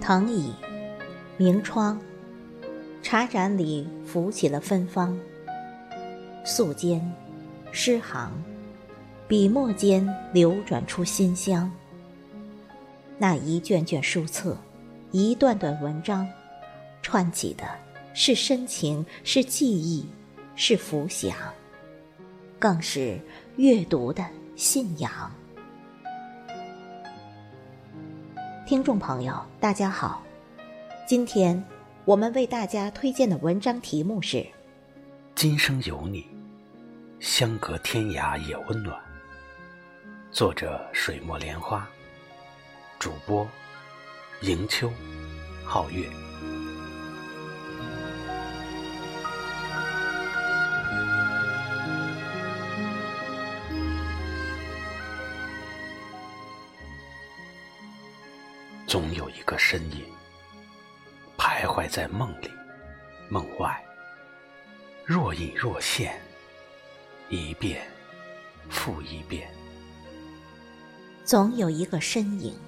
藤椅，明窗，茶盏里浮起了芬芳。素笺，诗行，笔墨间流转出馨香。那一卷卷书册，一段段文章，串起的是深情，是记忆，是浮想，更是阅读的信仰。听众朋友，大家好，今天我们为大家推荐的文章题目是《今生有你，相隔天涯也温暖》，作者水墨莲花，主播迎秋、皓月。总有一个身影徘徊在梦里、梦外，若隐若现，一遍复一遍。总有一个身影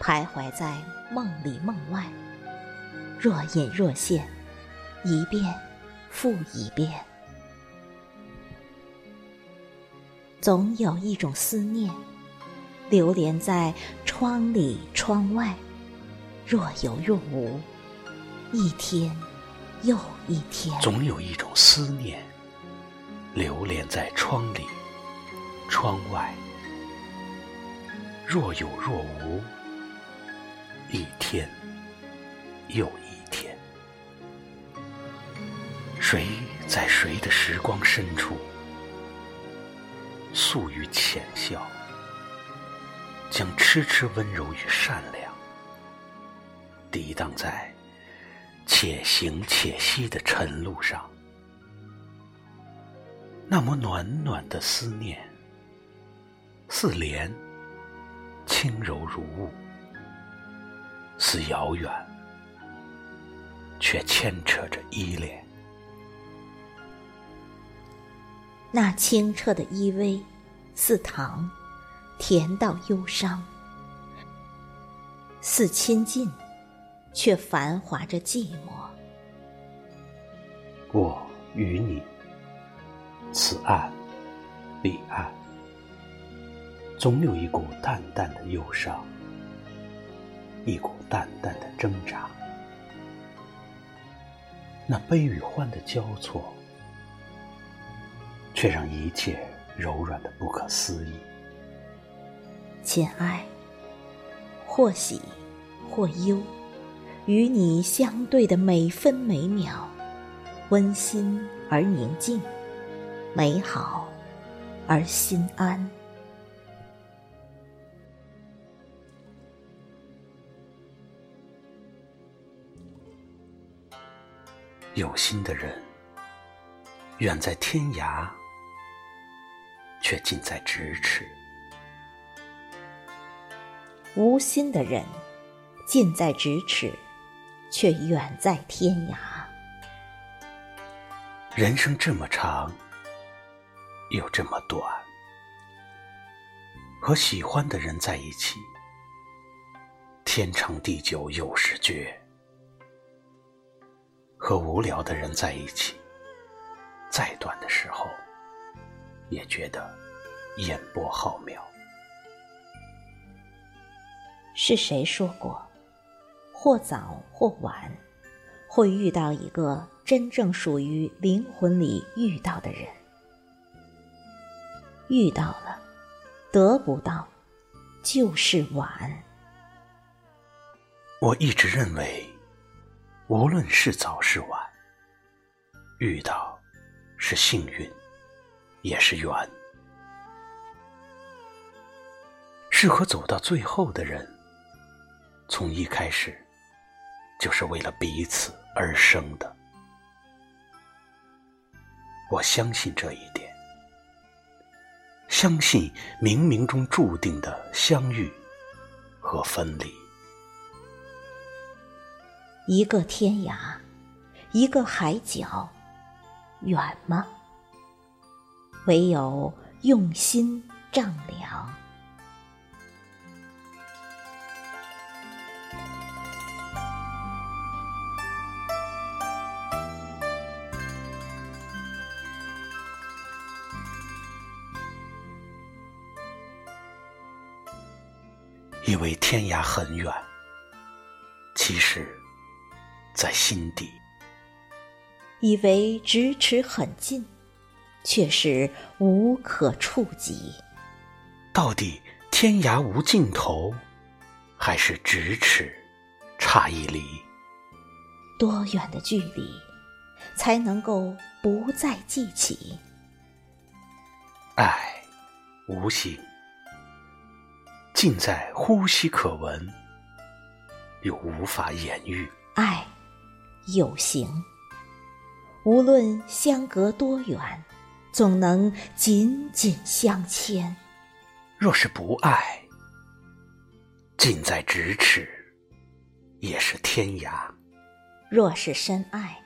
徘徊在梦里、梦外，若隐若现，一遍复一遍。总有一种思念。流连在窗里窗外，若有若无，一天又一天。总有一种思念，流连在窗里窗外，若有若无，一天又一天。谁在谁的时光深处，诉语浅笑？将痴痴温柔与善良，抵挡在且行且息的晨路上。那么暖暖的思念，似莲，轻柔如雾；似遥远，却牵扯着依恋。那清澈的依偎，似糖。甜到忧伤，似亲近，却繁华着寂寞。我与你，此岸彼岸，总有一股淡淡的忧伤，一股淡淡的挣扎。那悲与欢的交错，却让一切柔软的不可思议。亲爱，或喜或忧，与你相对的每分每秒，温馨而宁静，美好而心安。有心的人，远在天涯，却近在咫尺。无心的人，近在咫尺，却远在天涯。人生这么长，又这么短，和喜欢的人在一起，天长地久有时绝；和无聊的人在一起，再短的时候，也觉得烟波浩渺。是谁说过，或早或晚，会遇到一个真正属于灵魂里遇到的人？遇到了，得不到，就是晚。我一直认为，无论是早是晚，遇到是幸运，也是缘。适合走到最后的人。从一开始，就是为了彼此而生的。我相信这一点，相信冥冥中注定的相遇和分离。一个天涯，一个海角，远吗？唯有用心丈量。以为天涯很远，其实，在心底；以为咫尺很近，却是无可触及。到底天涯无尽头，还是咫尺差一厘？多远的距离，才能够不再记起？爱，无形。尽在呼吸可闻，又无法言喻；爱有形，无论相隔多远，总能紧紧相牵。若是不爱，近在咫尺，也是天涯；若是深爱，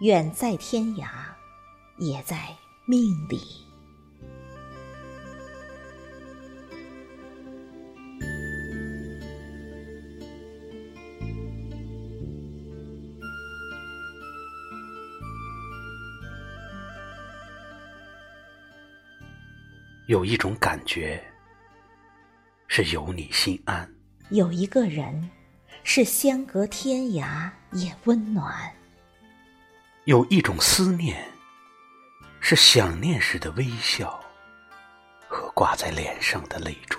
远在天涯，也在命里。有一种感觉，是有你心安；有一个人，是相隔天涯也温暖；有一种思念，是想念时的微笑和挂在脸上的泪珠；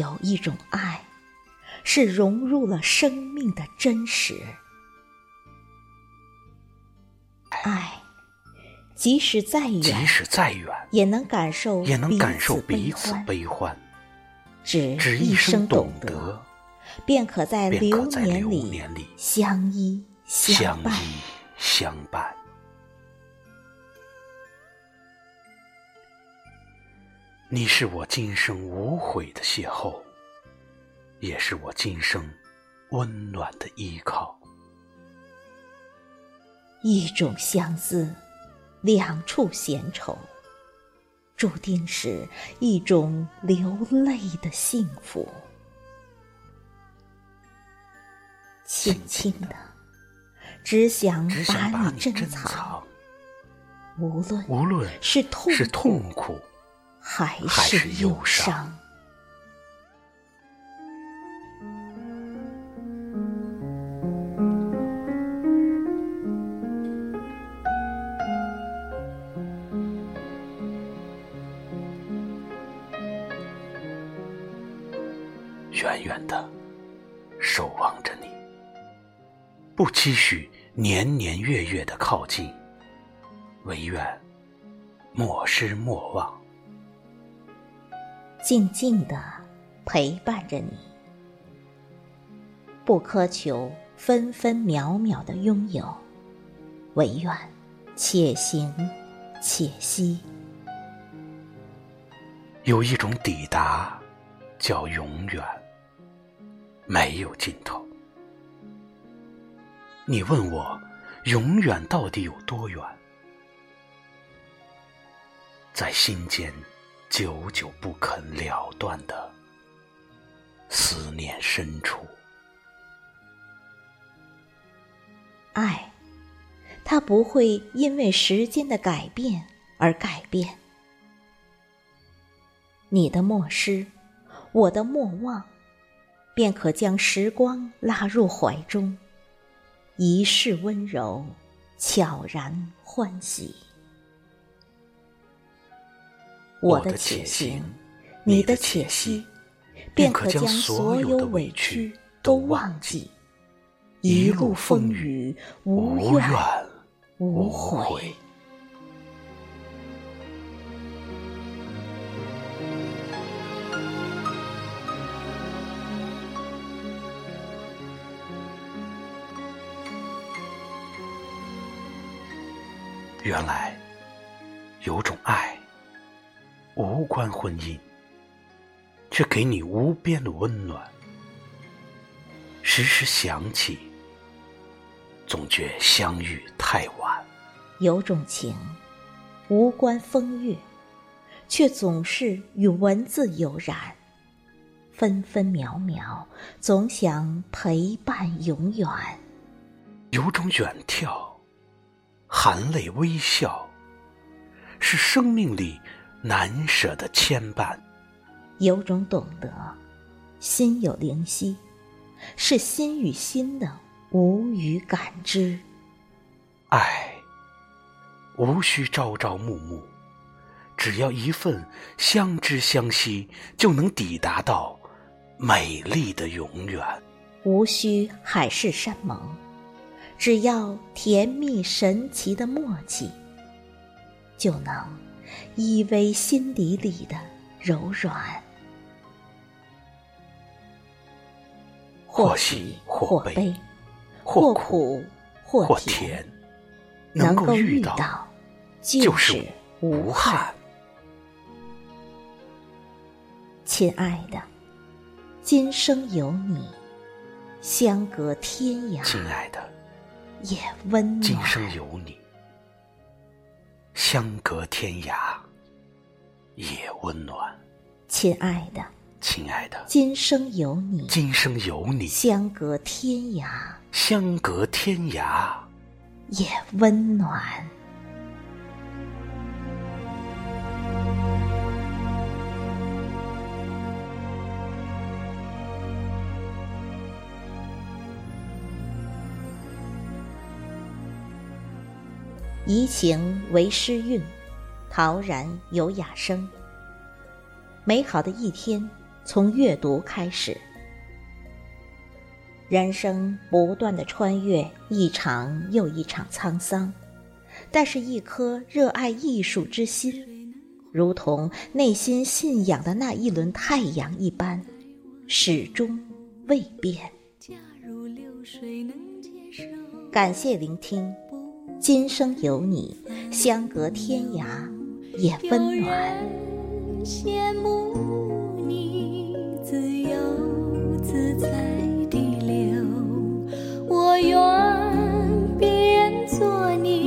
有一种爱，是融入了生命的真实。爱。即使再远，即使再远，也能感受，也能感受彼此悲欢。只只一生懂得，便可在流年里相依相伴。相伴。你是我今生无悔的邂逅，也是我今生温暖的依靠。一种相思。两处闲愁，注定是一种流泪的幸福。轻轻的，只想把你珍藏。无论无论是痛苦还是忧伤。远远的守望着你，不期许年年月月的靠近，唯愿莫失莫忘，静静的陪伴着你，不苛求分分秒秒的拥有，唯愿且行且惜，有一种抵达叫永远。没有尽头。你问我，永远到底有多远？在心间，久久不肯了断的思念深处。爱，它不会因为时间的改变而改变。你的莫失，我的莫忘。便可将时光拉入怀中，一世温柔，悄然欢喜。我的且行，你的且惜，便可将所有的委屈都忘记，一路风雨无怨无悔。原来，有种爱，无关婚姻，却给你无边的温暖。时时想起，总觉相遇太晚。有种情，无关风月，却总是与文字有染。分分秒秒，总想陪伴永远。有种远眺，含泪微笑，是生命里难舍的牵绊。有种懂得，心有灵犀，是心与心的无语感知。爱，无需朝朝暮暮，只要一份相知相惜，就能抵达到。美丽的永远，无需海誓山盟，只要甜蜜神奇的默契，就能依偎心底里的柔软。或喜或悲，或苦或甜，能够遇到就是无憾。亲爱的。今生有你，相隔天涯。亲爱的，也温暖。今生有你，相隔天涯，也温暖。亲爱的，亲爱的，今生有你，今生有你，相隔天涯，相隔天涯，也温暖。怡情为诗韵，陶然有雅声。美好的一天从阅读开始。人生不断的穿越一场又一场沧桑，但是，一颗热爱艺术之心，如同内心信仰的那一轮太阳一般，始终未变。感谢聆听。今生有你，相隔天涯也温暖。羡慕你自由自在的流，我愿变作你，